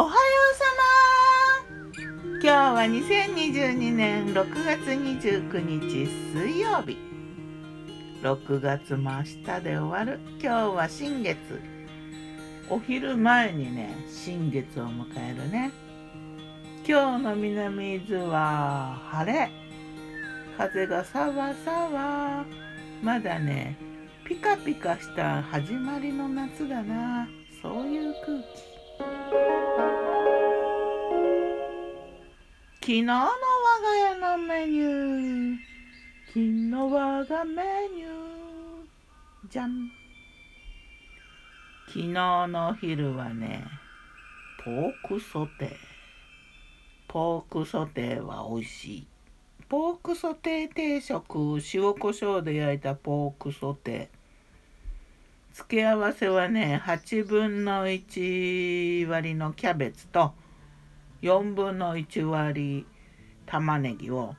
おはようさま今日は2022年6月29日水曜日。6月も明日で終わる。今日は新月。お昼前にね新月を迎えるね。今日の南伊豆は晴れ。風がさわさわ。まだねピカピカした始まりの夏だな。そういう空気。昨日の我が家のメニュー。昨日我がメニュー。じゃん。昨日の昼はねポークソテー。ポークソテーは美味しい。ポークソテー定食塩コショウで焼いたポークソテー。付け合わせはね8分の1割のキャベツと4分の1割玉ねぎを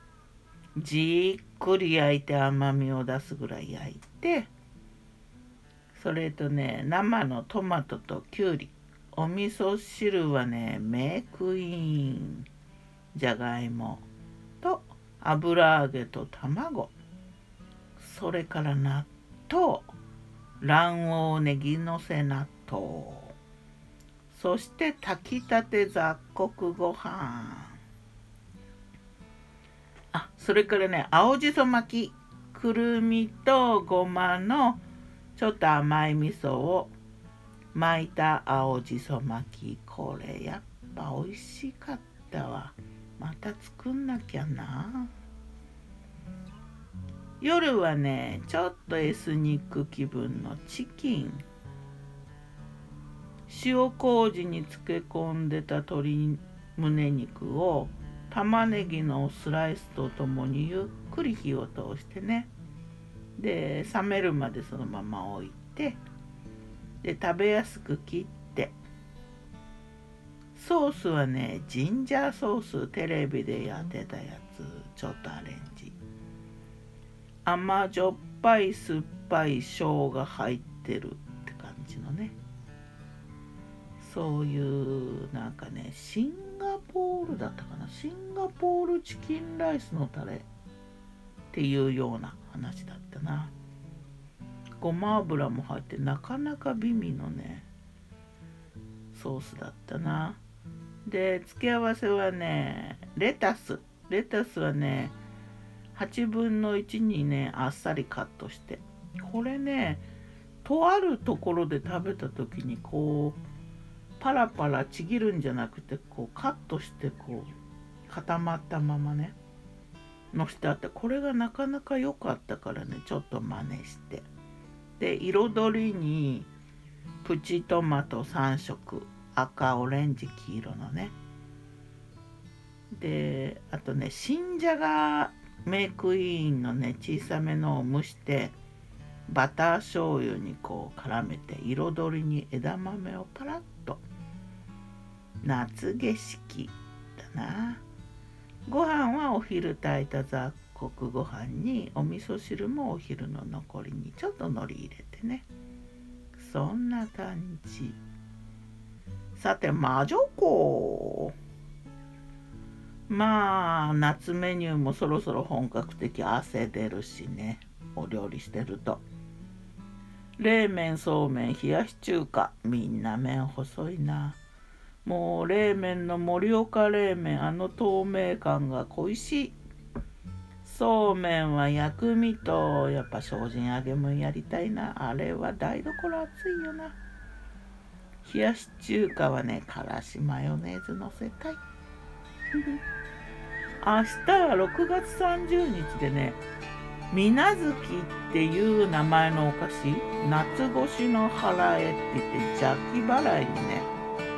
じっくり焼いて甘みを出すぐらい焼いてそれとね生のトマトときゅうり。お味噌汁はねメークイン。じゃがいもと油揚げと卵。それから納豆。卵黄ネギのせ納豆。そして炊きたて雑穀ご飯。あそれからね青じそ巻き。くるみとごまのちょっと甘い味噌を。巻いた青じそ巻き。これやっぱ美味しかったわ。また作んなきゃな。夜はねちょっとエスニック気分のチキン。塩麹に漬け込んでた鶏胸肉を玉ねぎのスライスとともにゆっくり火を通してね。で冷めるまでそのまま置いてで食べやすく切って。ソースはねジンジャーソーステレビでやってたやつちょっとアレンジ。甘じょっぱい酸っぱい生姜入ってるって感じのね。そういうなんかねシンガポールだったかな。シンガポールチキンライスのタレっていうような話だったな。ごま油も入ってなかなか美味のねソースだったな。で付け合わせはねレタス。レタスはね8分の1にねあっさりカットして。これねとあるところで食べた時にこうパラパラちぎるんじゃなくてこうカットしてこう固まったままねのしてあってこれがなかなか良かったからねちょっと真似して。で彩りにプチトマト3色赤オレンジ黄色のね。であとね新じゃがメイクインのね小さめのを蒸してバター醤油にこう絡めて彩りに枝豆をパラッと。夏景色だな。ご飯はお昼炊いた雑穀ご飯にお味噌汁もお昼の残りにちょっと海苔入れてね。そんな感じ。さて魔女子まあ夏メニューもそろそろ本格的。汗出るしね。お料理してると。冷麺そうめん冷やし中華みんな麺細いな。もう冷麺の盛岡冷麺あの透明感が恋しい。そうめんは薬味とやっぱ精進揚げもやりたいな。あれは台所熱いよな。冷やし中華はねからしマヨネーズのせたい。明日は6月30日でね水無月っていう名前のお菓子夏越しの払えって言って邪気払いにね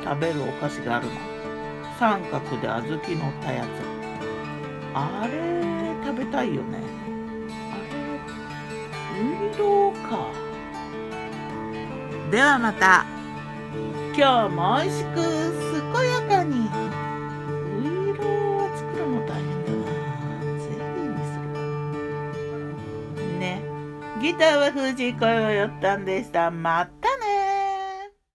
食べるお菓子があるの。三角で小豆のったやつ。あれ食べたいよね。あれウイローか。ではまた。今日も美味しく健やかギターは藤井声をよったんでした。また。